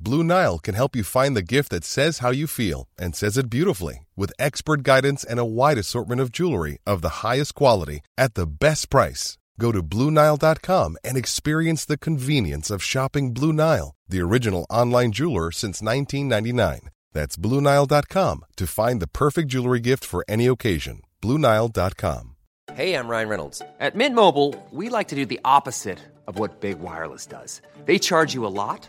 Blue Nile can help you find the gift that says how you feel and says it beautifully with expert guidance and a wide assortment of jewelry of the highest quality at the best price. Go to BlueNile.com and experience the convenience of shopping Blue Nile, the original online jeweler since 1999. That's BlueNile.com to find the perfect jewelry gift for any occasion. BlueNile.com. Hey, I'm Ryan Reynolds. At Mint Mobile, we like to do the opposite of what Big Wireless does. They charge you a lot,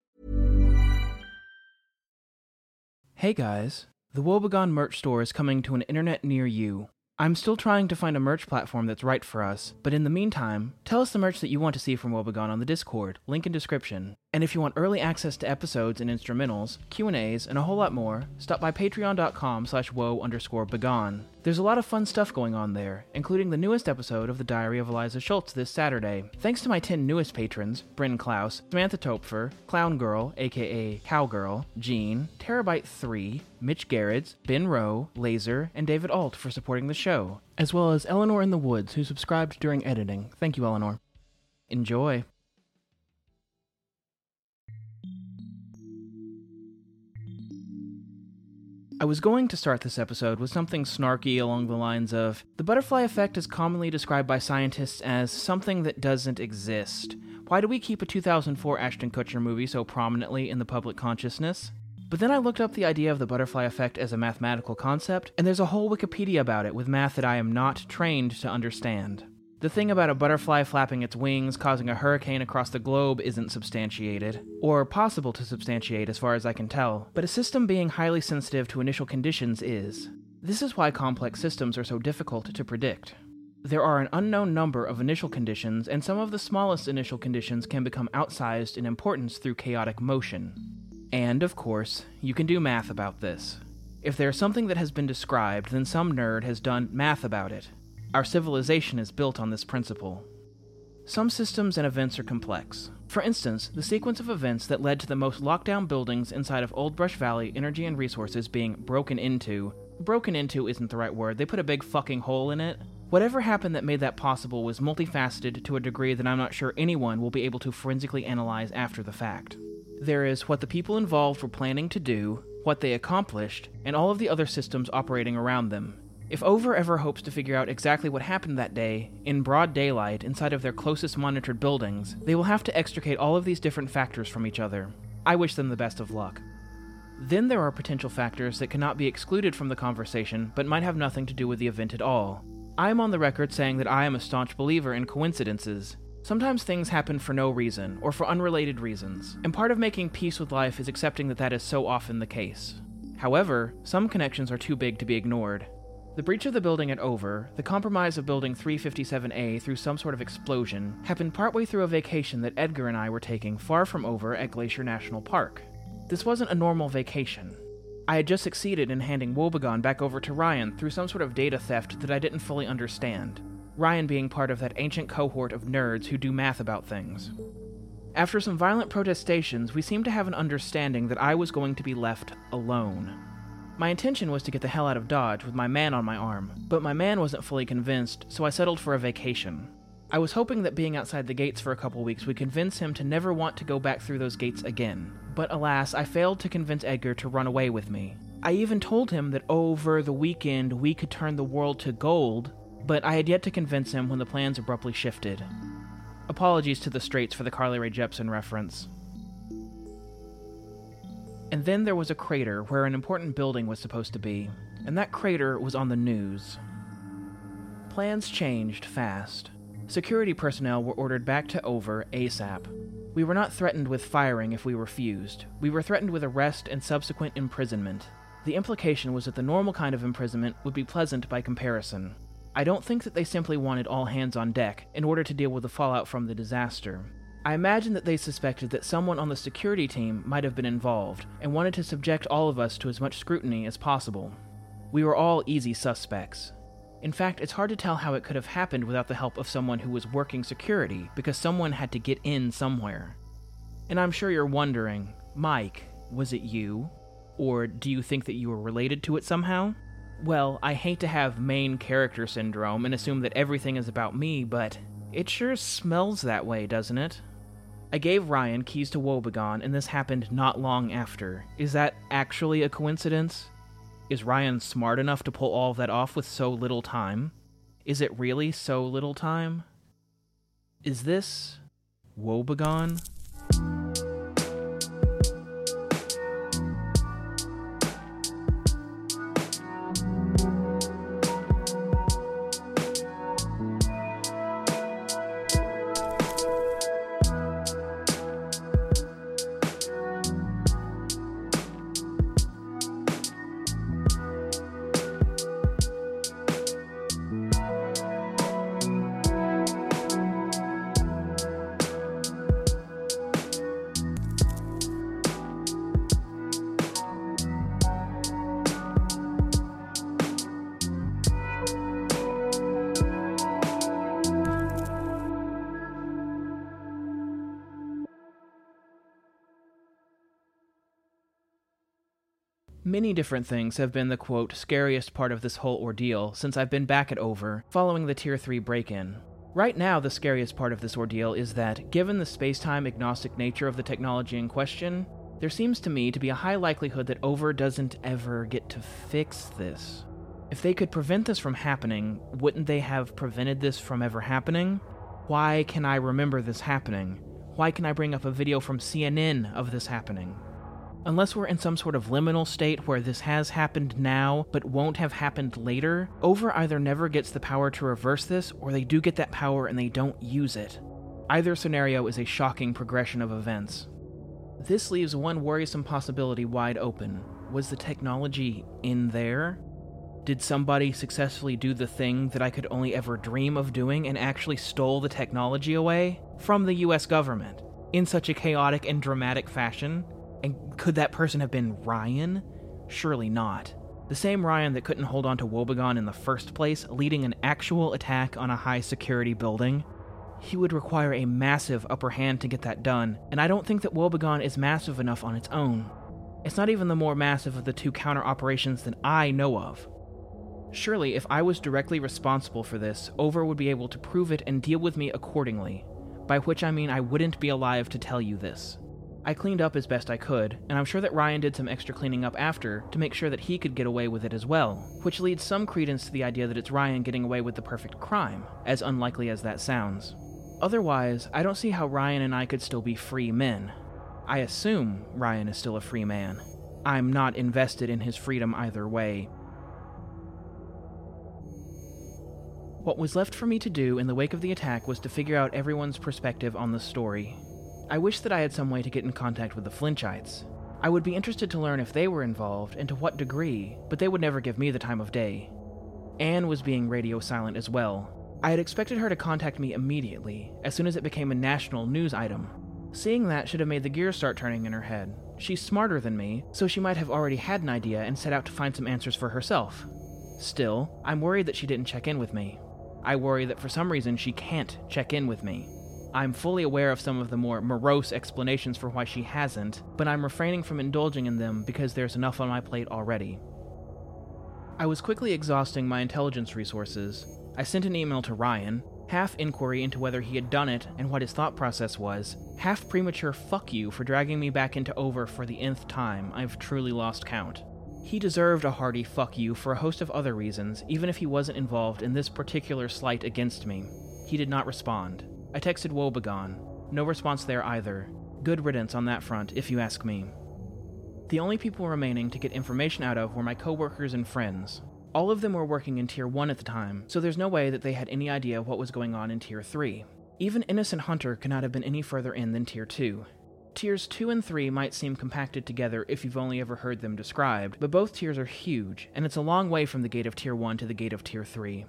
Hey guys, the Woebegone merch store is coming to an internet near you. I'm still trying to find a merch platform that's right for us, but in the meantime, tell us the merch that you want to see from Woebegone on the Discord, link in description. And if you want early access to episodes and instrumentals, Q&As, and a whole lot more, stop by patreon.com slash woe underscore begone. There's a lot of fun stuff going on there, including the newest episode of The Diary of Aliza Schultz this Saturday. Thanks to my 10 newest patrons, Bryn Klaus, Samantha Topfer, Clown Girl, aka Cowgirl, Jean, Terabyte 3, Mitch Garrett, Ben Rowe, Laser, and David Ault for supporting the show, as well as Eleanor in the Woods, who subscribed during editing. Thank you, Eleanor. Enjoy. I was going to start this episode with something snarky along the lines of The butterfly effect is commonly described by scientists as something that doesn't exist. Why do we keep a 2004 Ashton Kutcher movie so prominently in the public consciousness? But then I looked up the idea of the butterfly effect as a mathematical concept, and there's a whole Wikipedia about it with math that I am not trained to understand. The thing about a butterfly flapping its wings causing a hurricane across the globe isn't substantiated, or possible to substantiate as far as I can tell, but a system being highly sensitive to initial conditions is. This is why complex systems are so difficult to predict. There are an unknown number of initial conditions, and some of the smallest initial conditions can become outsized in importance through chaotic motion. And, of course, you can do math about this. If there's something that has been described, then some nerd has done math about it, our civilization is built on this principle. Some systems and events are complex. For instance, the sequence of events that led to the most lockdown buildings inside of Old Brush Valley Energy and Resources being broken into. Broken into isn't the right word, they put a big fucking hole in it. Whatever happened that made that possible was multifaceted to a degree that I'm not sure anyone will be able to forensically analyze after the fact. There is what the people involved were planning to do, what they accomplished, and all of the other systems operating around them. If Over ever hopes to figure out exactly what happened that day, in broad daylight, inside of their closest monitored buildings, they will have to extricate all of these different factors from each other. I wish them the best of luck. Then there are potential factors that cannot be excluded from the conversation, but might have nothing to do with the event at all. I am on the record saying that I am a staunch believer in coincidences. Sometimes things happen for no reason, or for unrelated reasons, and part of making peace with life is accepting that that is so often the case. However, some connections are too big to be ignored. The breach of the building at Over, the compromise of Building 357A through some sort of explosion, happened partway through a vacation that Edgar and I were taking far from Over at Glacier National Park. This wasn't a normal vacation. I had just succeeded in handing Woebegone back over to Ryan through some sort of data theft that I didn't fully understand, Ryan being part of that ancient cohort of nerds who do math about things. After some violent protestations, we seemed to have an understanding that I was going to be left alone. My intention was to get the hell out of Dodge with my man on my arm, but my man wasn't fully convinced, so I settled for a vacation. I was hoping that being outside the gates for a couple weeks would convince him to never want to go back through those gates again. But alas, I failed to convince Edgar to run away with me. I even told him that over the weekend we could turn the world to gold, but I had yet to convince him when the plans abruptly shifted. Apologies to the straights for the Carly Rae Jepsen reference. And then there was a crater where an important building was supposed to be, and that crater was on the news. Plans changed fast. Security personnel were ordered back to Over ASAP. We were not threatened with firing if we refused. We were threatened with arrest and subsequent imprisonment. The implication was that the normal kind of imprisonment would be pleasant by comparison. I don't think that they simply wanted all hands on deck in order to deal with the fallout from the disaster. I imagine that they suspected that someone on the security team might have been involved and wanted to subject all of us to as much scrutiny as possible. We were all easy suspects. In fact, it's hard to tell how it could have happened without the help of someone who was working security, because someone had to get in somewhere. And I'm sure you're wondering, Mike, was it you? Or do you think that you were related to it somehow? Well, I hate to have main character syndrome and assume that everything is about me, but it sure smells that way, doesn't it? I gave Ryan keys to Woebegone, and this happened not long after. Is that actually a coincidence? Is Ryan smart enough to pull all of that off with so little time? Is it really so little time? Is this Woebegone? Many different things have been the quote, scariest part of this whole ordeal since I've been back at Over, following the Tier 3 break in. Right now, the scariest part of this ordeal is that, given the space time agnostic nature of the technology in question, there seems to me to be a high likelihood that Over doesn't ever get to fix this. If they could prevent this from happening, wouldn't they have prevented this from ever happening? Why can I remember this happening? Why can I bring up a video from CNN of this happening? Unless we're in some sort of liminal state where this has happened now but won't have happened later, Over either never gets the power to reverse this or they do get that power and they don't use it. Either scenario is a shocking progression of events. This leaves one worrisome possibility wide open. Was the technology in there? Did somebody successfully do the thing that I could only ever dream of doing and actually stole the technology away from the US government in such a chaotic and dramatic fashion? And could that person have been Ryan? Surely not. The same Ryan that couldn't hold on to Woebegone in the first place, leading an actual attack on a high security building. He would require a massive upper hand to get that done, and I don't think that Woebegone is massive enough on its own. It's not even the more massive of the two counter operations that I know of. Surely, if I was directly responsible for this, Over would be able to prove it and deal with me accordingly, by which I mean I wouldn't be alive to tell you this. I cleaned up as best I could, and I'm sure that Ryan did some extra cleaning up after to make sure that he could get away with it as well, which leads some credence to the idea that it's Ryan getting away with the perfect crime, as unlikely as that sounds. Otherwise, I don't see how Ryan and I could still be free men. I assume Ryan is still a free man. I'm not invested in his freedom either way. What was left for me to do in the wake of the attack was to figure out everyone's perspective on the story. I wish that I had some way to get in contact with the Flinchites. I would be interested to learn if they were involved and to what degree, but they would never give me the time of day. Anne was being radio silent as well. I had expected her to contact me immediately, as soon as it became a national news item. Seeing that should have made the gears start turning in her head. She's smarter than me, so she might have already had an idea and set out to find some answers for herself. Still, I'm worried that she didn't check in with me. I worry that for some reason she can't check in with me. I'm fully aware of some of the more morose explanations for why she hasn't, but I'm refraining from indulging in them because there's enough on my plate already. I was quickly exhausting my intelligence resources. I sent an email to Ryan, half inquiry into whether he had done it and what his thought process was, half premature fuck you for dragging me back into over for the nth time. I've truly lost count. He deserved a hearty fuck you for a host of other reasons, even if he wasn't involved in this particular slight against me. He did not respond. I texted Woebegone. No response there either. Good riddance on that front, if you ask me. The only people remaining to get information out of were my coworkers and friends. All of them were working in Tier 1 at the time, so there's no way that they had any idea what was going on in Tier 3. Even Innocent Hunter could not have been any further in than Tier 2. Tiers 2 and 3 might seem compacted together if you've only ever heard them described, but both tiers are huge, and it's a long way from the gate of Tier 1 to the gate of Tier 3.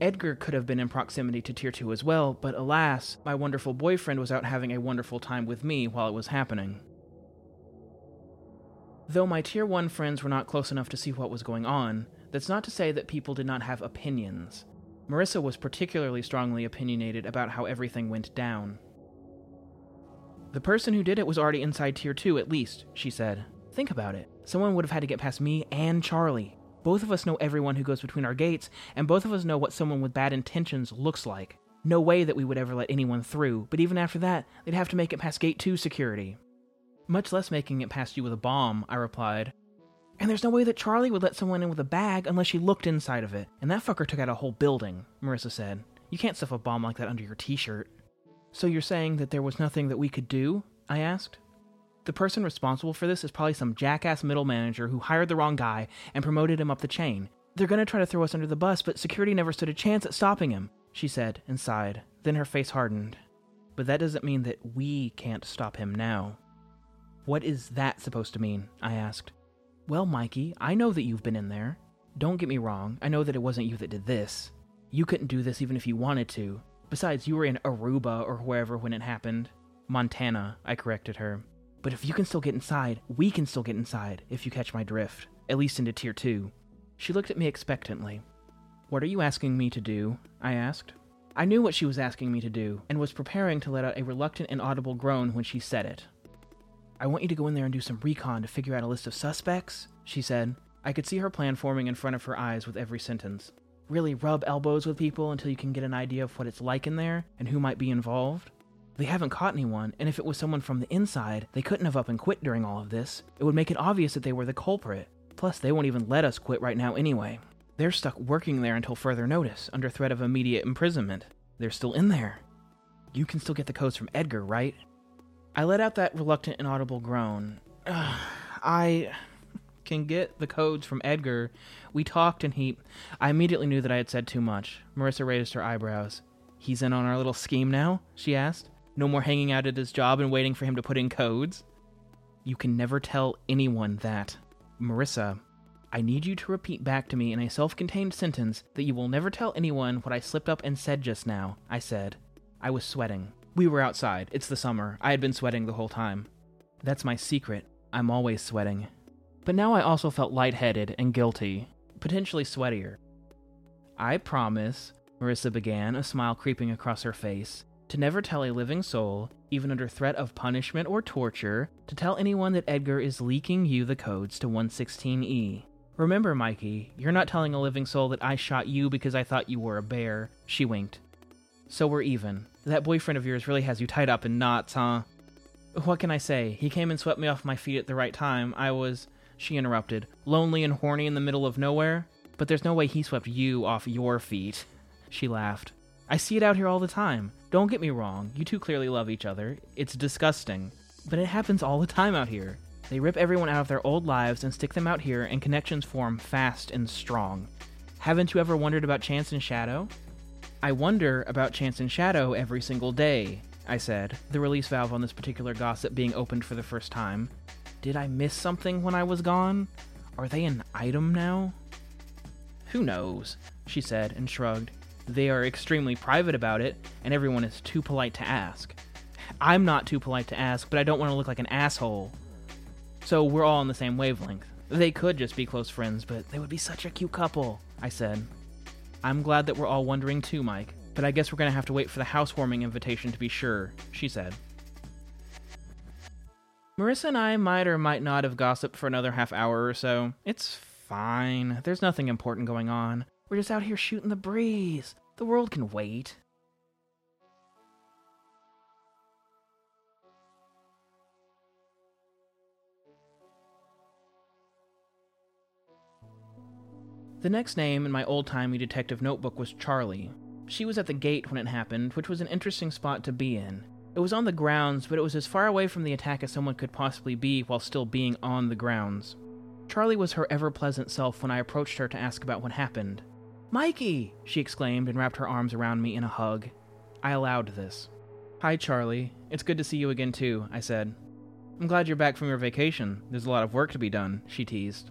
Edgar could have been in proximity to Tier 2 as well, but alas, my wonderful boyfriend was out having a wonderful time with me while it was happening. Though my Tier 1 friends were not close enough to see what was going on, that's not to say that people did not have opinions. Marissa was particularly strongly opinionated about how everything went down. The person who did it was already inside Tier 2 at least, she said. Think about it. Someone would have had to get past me and Charlie. Both of us know everyone who goes between our gates, and both of us know what someone with bad intentions looks like. No way that we would ever let anyone through, but even after that, they'd have to make it past Gate 2 security. Much less making it past you with a bomb, I replied. And there's no way that Charlie would let someone in with a bag unless she looked inside of it. And that fucker took out a whole building, Marissa said. You can't stuff a bomb like that under your t shirt. So you're saying that there was nothing that we could do? I asked. The person responsible for this is probably some jackass middle manager who hired the wrong guy and promoted him up the chain. They're gonna try to throw us under the bus, but security never stood a chance at stopping him, she said and sighed. Then her face hardened. But that doesn't mean that we can't stop him now. What is that supposed to mean? I asked. Well, Mikey, I know that you've been in there. Don't get me wrong, I know that it wasn't you that did this. You couldn't do this even if you wanted to. Besides, you were in Aruba or wherever when it happened. Montana, I corrected her. But if you can still get inside, we can still get inside, if you catch my drift. At least into Tier 2. She looked at me expectantly. What are you asking me to do? I asked. I knew what she was asking me to do, and was preparing to let out a reluctant and audible groan when she said it. I want you to go in there and do some recon to figure out a list of suspects, she said. I could see her plan forming in front of her eyes with every sentence. Really rub elbows with people until you can get an idea of what it's like in there and who might be involved. They haven't caught anyone, and if it was someone from the inside, they couldn't have up and quit during all of this. It would make it obvious that they were the culprit. Plus, they won't even let us quit right now anyway. They're stuck working there until further notice, under threat of immediate imprisonment. They're still in there. You can still get the codes from Edgar, right? I let out that reluctant and audible groan. Ugh, I can get the codes from Edgar. We talked and he. I immediately knew that I had said too much. Marissa raised her eyebrows. He's in on our little scheme now? She asked. No more hanging out at his job and waiting for him to put in codes? You can never tell anyone that. Marissa, I need you to repeat back to me in a self contained sentence that you will never tell anyone what I slipped up and said just now, I said. I was sweating. We were outside. It's the summer. I had been sweating the whole time. That's my secret. I'm always sweating. But now I also felt lightheaded and guilty, potentially sweatier. I promise, Marissa began, a smile creeping across her face, to never tell a living soul, even under threat of punishment or torture, to tell anyone that Edgar is leaking you the codes to 116E. Remember, Mikey, you're not telling a living soul that I shot you because I thought you were a bear. She winked. So we're even. That boyfriend of yours really has you tied up in knots, huh? What can I say? He came and swept me off my feet at the right time. I was, she interrupted, lonely and horny in the middle of nowhere. But there's no way he swept you off your feet. She laughed. I see it out here all the time. Don't get me wrong, you two clearly love each other. It's disgusting. But it happens all the time out here. They rip everyone out of their old lives and stick them out here, and connections form fast and strong. Haven't you ever wondered about Chance and Shadow? I wonder about Chance and Shadow every single day, I said, the release valve on this particular gossip being opened for the first time. Did I miss something when I was gone? Are they an item now? Who knows, she said and shrugged. They are extremely private about it, and everyone is too polite to ask. I'm not too polite to ask, but I don't want to look like an asshole. So we're all on the same wavelength. They could just be close friends, but they would be such a cute couple, I said. I'm glad that we're all wondering too, Mike, but I guess we're gonna have to wait for the housewarming invitation to be sure, she said. Marissa and I might or might not have gossiped for another half hour or so. It's fine. There's nothing important going on. We're just out here shooting the breeze. The world can wait. The next name in my old timey detective notebook was Charlie. She was at the gate when it happened, which was an interesting spot to be in. It was on the grounds, but it was as far away from the attack as someone could possibly be while still being on the grounds. Charlie was her ever pleasant self when I approached her to ask about what happened. Mikey! she exclaimed and wrapped her arms around me in a hug. I allowed this. Hi, Charlie. It's good to see you again, too, I said. I'm glad you're back from your vacation. There's a lot of work to be done, she teased.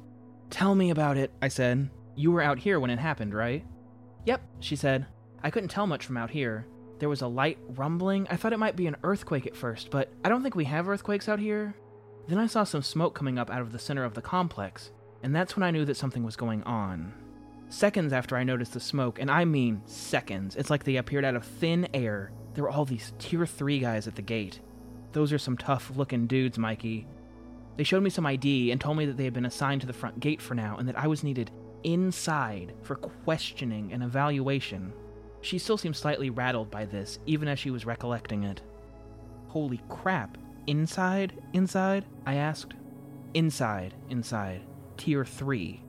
Tell me about it, I said. You were out here when it happened, right? Yep, she said. I couldn't tell much from out here. There was a light rumbling. I thought it might be an earthquake at first, but I don't think we have earthquakes out here. Then I saw some smoke coming up out of the center of the complex, and that's when I knew that something was going on. Seconds after I noticed the smoke, and I mean seconds, it's like they appeared out of thin air. There were all these Tier 3 guys at the gate. Those are some tough looking dudes, Mikey. They showed me some ID and told me that they had been assigned to the front gate for now and that I was needed inside for questioning and evaluation. She still seemed slightly rattled by this, even as she was recollecting it. Holy crap. Inside? Inside? I asked. Inside, inside. Tier 3.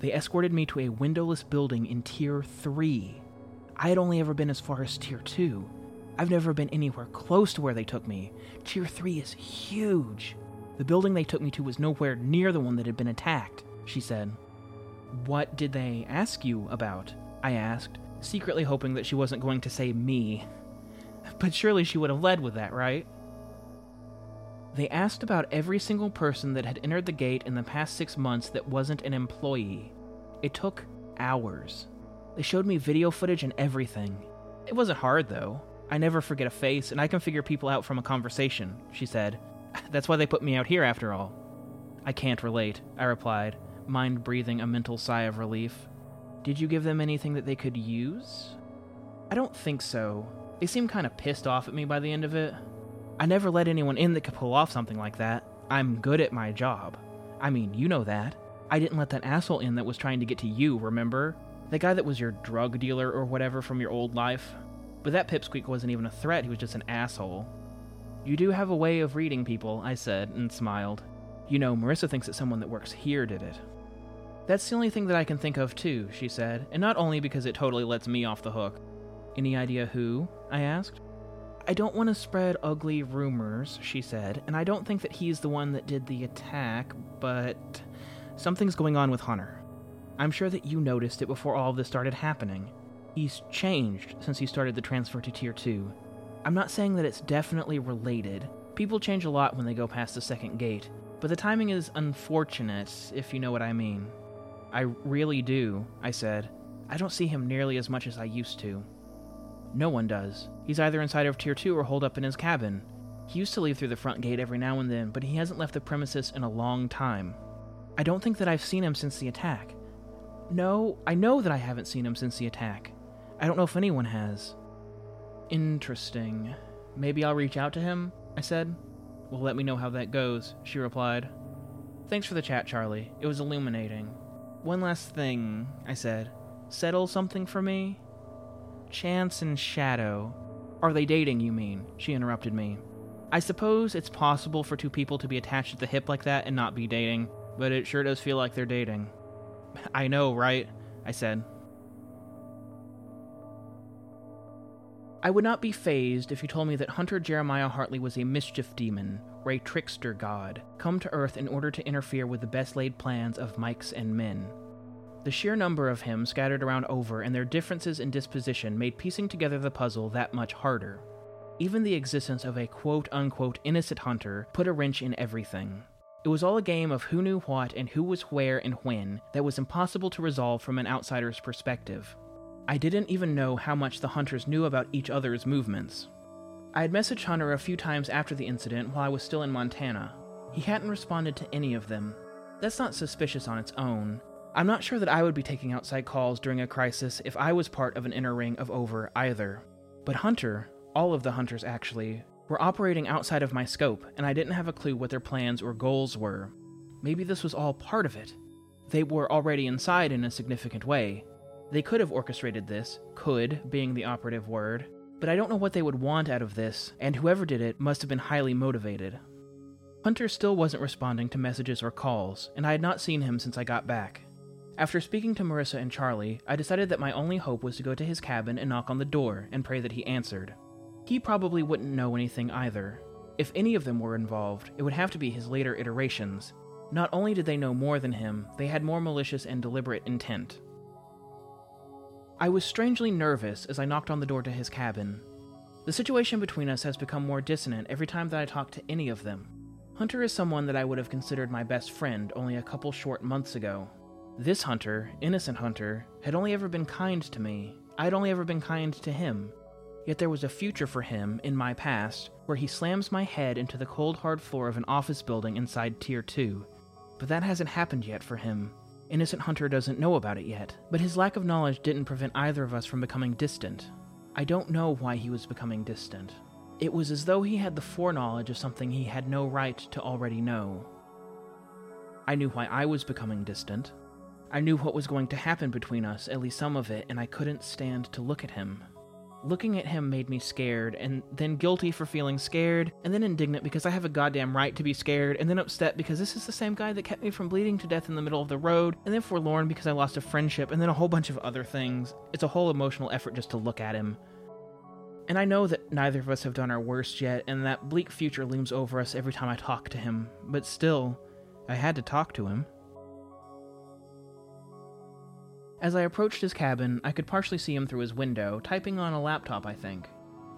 They escorted me to a windowless building in Tier 3. I had only ever been as far as Tier 2. I've never been anywhere close to where they took me. Tier 3 is huge. The building they took me to was nowhere near the one that had been attacked, she said. What did they ask you about? I asked, secretly hoping that she wasn't going to say me. But surely she would have led with that, right? They asked about every single person that had entered the gate in the past six months that wasn't an employee. It took hours. They showed me video footage and everything. It wasn't hard, though. I never forget a face, and I can figure people out from a conversation, she said. That's why they put me out here, after all. I can't relate, I replied, mind breathing a mental sigh of relief. Did you give them anything that they could use? I don't think so. They seemed kind of pissed off at me by the end of it. I never let anyone in that could pull off something like that. I'm good at my job. I mean, you know that. I didn't let that asshole in that was trying to get to you, remember? The guy that was your drug dealer or whatever from your old life? But that pipsqueak wasn't even a threat, he was just an asshole. You do have a way of reading people, I said, and smiled. You know, Marissa thinks that someone that works here did it. That's the only thing that I can think of, too, she said, and not only because it totally lets me off the hook. Any idea who? I asked. I don't want to spread ugly rumors, she said, and I don't think that he's the one that did the attack, but something's going on with Hunter. I'm sure that you noticed it before all of this started happening. He's changed since he started the transfer to Tier 2. I'm not saying that it's definitely related. People change a lot when they go past the second gate, but the timing is unfortunate, if you know what I mean. I really do, I said. I don't see him nearly as much as I used to. No one does. He's either inside of Tier 2 or holed up in his cabin. He used to leave through the front gate every now and then, but he hasn't left the premises in a long time. I don't think that I've seen him since the attack. No, I know that I haven't seen him since the attack. I don't know if anyone has. Interesting. Maybe I'll reach out to him, I said. Well, let me know how that goes, she replied. Thanks for the chat, Charlie. It was illuminating. One last thing, I said. Settle something for me? Chance and Shadow. Are they dating, you mean? She interrupted me. I suppose it's possible for two people to be attached at the hip like that and not be dating, but it sure does feel like they're dating. I know, right? I said. I would not be fazed if you told me that Hunter Jeremiah Hartley was a mischief demon, or a trickster god, come to Earth in order to interfere with the best laid plans of Mikes and men. The sheer number of him scattered around over and their differences in disposition made piecing together the puzzle that much harder. Even the existence of a quote unquote innocent hunter put a wrench in everything. It was all a game of who knew what and who was where and when that was impossible to resolve from an outsider's perspective. I didn't even know how much the hunters knew about each other's movements. I had messaged Hunter a few times after the incident while I was still in Montana. He hadn't responded to any of them. That's not suspicious on its own, I'm not sure that I would be taking outside calls during a crisis if I was part of an inner ring of over either. But Hunter, all of the hunters actually, were operating outside of my scope, and I didn't have a clue what their plans or goals were. Maybe this was all part of it. They were already inside in a significant way. They could have orchestrated this, could being the operative word, but I don't know what they would want out of this, and whoever did it must have been highly motivated. Hunter still wasn't responding to messages or calls, and I had not seen him since I got back. After speaking to Marissa and Charlie, I decided that my only hope was to go to his cabin and knock on the door and pray that he answered. He probably wouldn't know anything either. If any of them were involved, it would have to be his later iterations. Not only did they know more than him, they had more malicious and deliberate intent. I was strangely nervous as I knocked on the door to his cabin. The situation between us has become more dissonant every time that I talk to any of them. Hunter is someone that I would have considered my best friend only a couple short months ago, this hunter, innocent hunter, had only ever been kind to me. I had only ever been kind to him. Yet there was a future for him in my past where he slams my head into the cold hard floor of an office building inside Tier 2. But that hasn't happened yet for him. Innocent Hunter doesn't know about it yet, but his lack of knowledge didn't prevent either of us from becoming distant. I don't know why he was becoming distant. It was as though he had the foreknowledge of something he had no right to already know. I knew why I was becoming distant. I knew what was going to happen between us, at least some of it, and I couldn't stand to look at him. Looking at him made me scared, and then guilty for feeling scared, and then indignant because I have a goddamn right to be scared, and then upset because this is the same guy that kept me from bleeding to death in the middle of the road, and then forlorn because I lost a friendship, and then a whole bunch of other things. It's a whole emotional effort just to look at him. And I know that neither of us have done our worst yet, and that bleak future looms over us every time I talk to him, but still, I had to talk to him. As I approached his cabin, I could partially see him through his window, typing on a laptop, I think.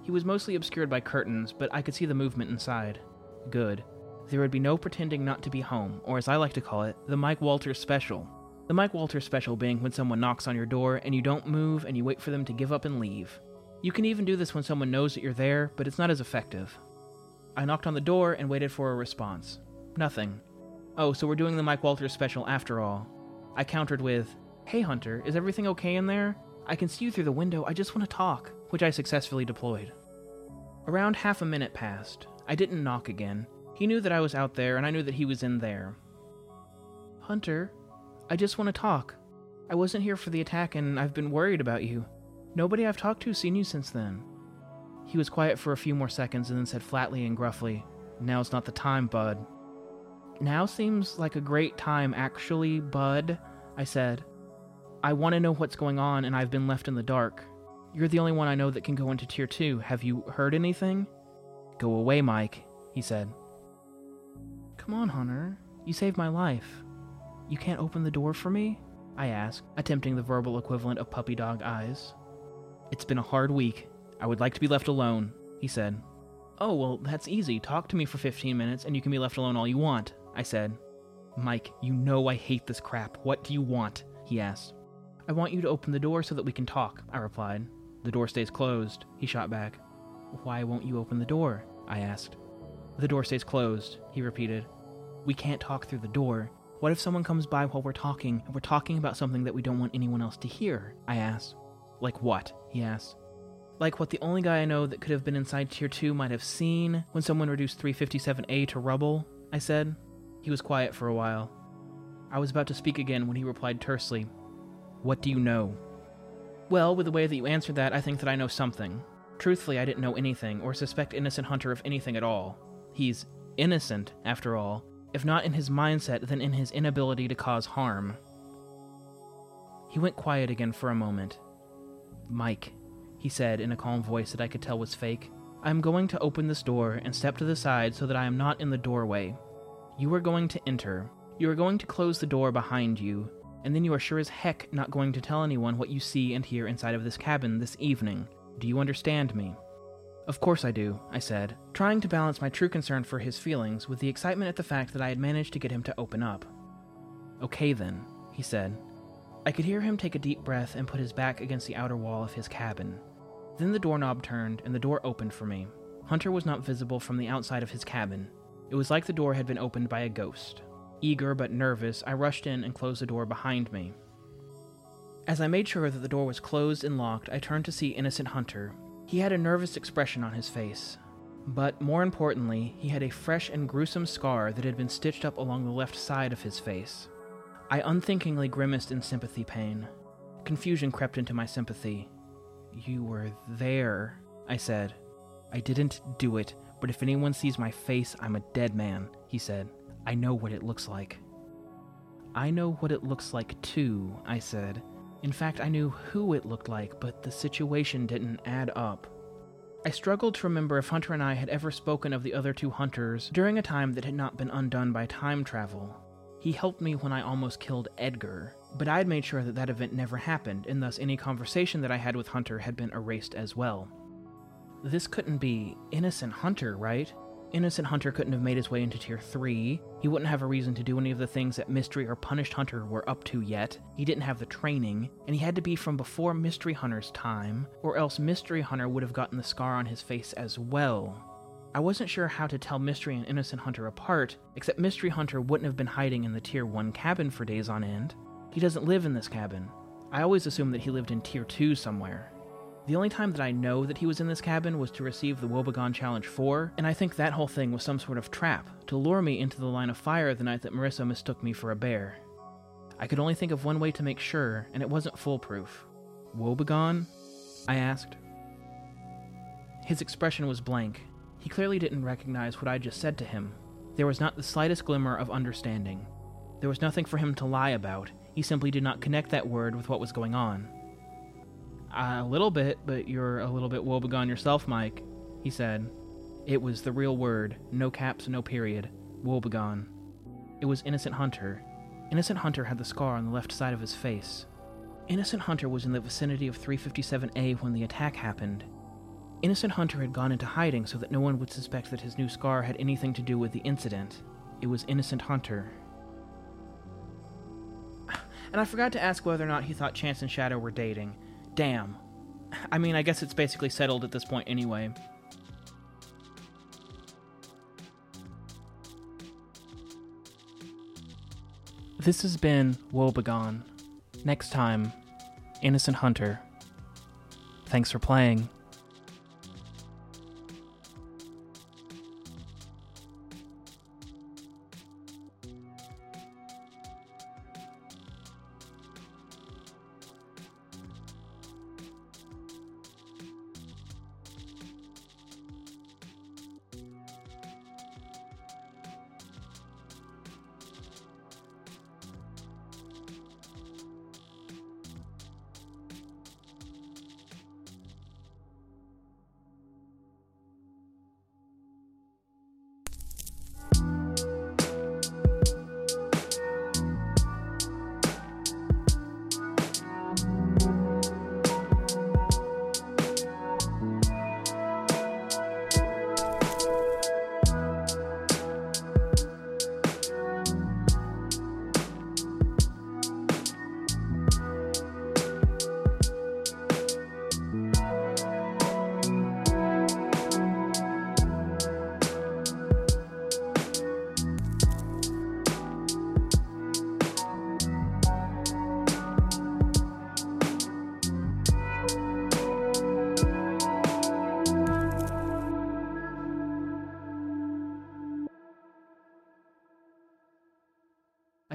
He was mostly obscured by curtains, but I could see the movement inside. Good. There would be no pretending not to be home, or as I like to call it, the Mike Walters special. The Mike Walters special being when someone knocks on your door and you don't move and you wait for them to give up and leave. You can even do this when someone knows that you're there, but it's not as effective. I knocked on the door and waited for a response. Nothing. Oh, so we're doing the Mike Walters special after all. I countered with, Hey Hunter, is everything okay in there? I can see you through the window, I just want to talk, which I successfully deployed. Around half a minute passed. I didn't knock again. He knew that I was out there, and I knew that he was in there. Hunter, I just want to talk. I wasn't here for the attack, and I've been worried about you. Nobody I've talked to seen you since then. He was quiet for a few more seconds and then said flatly and gruffly, Now's not the time, bud. Now seems like a great time, actually, bud, I said. I want to know what's going on, and I've been left in the dark. You're the only one I know that can go into Tier 2. Have you heard anything? Go away, Mike, he said. Come on, Hunter. You saved my life. You can't open the door for me? I asked, attempting the verbal equivalent of puppy dog eyes. It's been a hard week. I would like to be left alone, he said. Oh, well, that's easy. Talk to me for 15 minutes and you can be left alone all you want, I said. Mike, you know I hate this crap. What do you want? he asked. I want you to open the door so that we can talk, I replied. The door stays closed, he shot back. Why won't you open the door? I asked. The door stays closed, he repeated. We can't talk through the door. What if someone comes by while we're talking and we're talking about something that we don't want anyone else to hear? I asked. Like what? he asked. Like what the only guy I know that could have been inside Tier 2 might have seen when someone reduced 357A to rubble, I said. He was quiet for a while. I was about to speak again when he replied tersely, what do you know? Well, with the way that you answered that, I think that I know something. Truthfully, I didn't know anything, or suspect Innocent Hunter of anything at all. He's innocent, after all, if not in his mindset, then in his inability to cause harm. He went quiet again for a moment. Mike, he said in a calm voice that I could tell was fake, I am going to open this door and step to the side so that I am not in the doorway. You are going to enter. You are going to close the door behind you, and then you are sure as heck not going to tell anyone what you see and hear inside of this cabin this evening. Do you understand me? Of course I do, I said, trying to balance my true concern for his feelings with the excitement at the fact that I had managed to get him to open up. Okay then, he said. I could hear him take a deep breath and put his back against the outer wall of his cabin. Then the doorknob turned and the door opened for me. Hunter was not visible from the outside of his cabin. It was like the door had been opened by a ghost. Eager but nervous, I rushed in and closed the door behind me. As I made sure that the door was closed and locked, I turned to see Innocent Hunter, he had a nervous expression on his face. But more importantly, he had a fresh and gruesome scar that had been stitched up along the left side of his face. I unthinkingly grimaced in sympathy pain. Confusion crept into my sympathy. You were there, I said. I didn't do it, but if anyone sees my face, I'm a dead man, he said. I know what it looks like. I know what it looks like too, I said, in fact, I knew who it looked like, but the situation didn't add up. I struggled to remember if Hunter and I had ever spoken of the other two hunters during a time that had not been undone by time travel. He helped me when I almost killed Edgar, but I had made sure that that event never happened, and thus any conversation that I had with Hunter had been erased as well. This couldn't be innocent Hunter, right? Innocent Hunter couldn't have made his way into Tier 3. He wouldn't have a reason to do any of the things that Mystery or Punished Hunter were up to yet. He didn't have the training, and he had to be from before Mystery Hunter's time, or else Mystery Hunter would have gotten the scar on his face as well. I wasn't sure how to tell Mystery and Innocent Hunter apart, except Mystery Hunter wouldn't have been hiding in the Tier 1 cabin for days on end. He doesn't live in this cabin. I always assumed that he lived in Tier 2 somewhere. The only time that I know that he was in this cabin was to receive the Woebegone Challenge 4, and I think that whole thing was some sort of trap to lure me into the line of fire the night that Marissa mistook me for a bear. I could only think of one way to make sure, and it wasn't foolproof. Woebegone? I asked. His expression was blank. He clearly didn't recognize what I just said to him. There was not the slightest glimmer of understanding. There was nothing for him to lie about. He simply did not connect that word with what was going on. A little bit, but you're a little bit woebegone yourself, Mike, he said. It was the real word, no caps, no period. Woebegone. It was Innocent Hunter. Innocent Hunter had the scar on the left side of his face. Innocent Hunter was in the vicinity of 357A when the attack happened. Innocent Hunter had gone into hiding so that no one would suspect that his new scar had anything to do with the incident. It was Innocent Hunter. And I forgot to ask whether or not he thought Chance and Shadow were dating. Damn. I mean, I guess it's basically settled at this point anyway. This has been Woebegone. Next time, Innocent Hunter. Thanks for playing.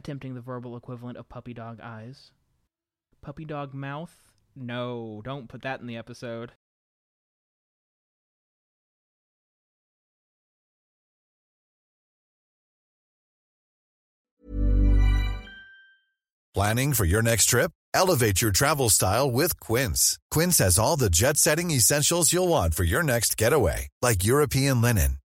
Attempting the verbal equivalent of puppy dog eyes. Puppy dog mouth? No, don't put that in the episode. Planning for your next trip? Elevate your travel style with Quince. Quince has all the jet setting essentials you'll want for your next getaway, like European linen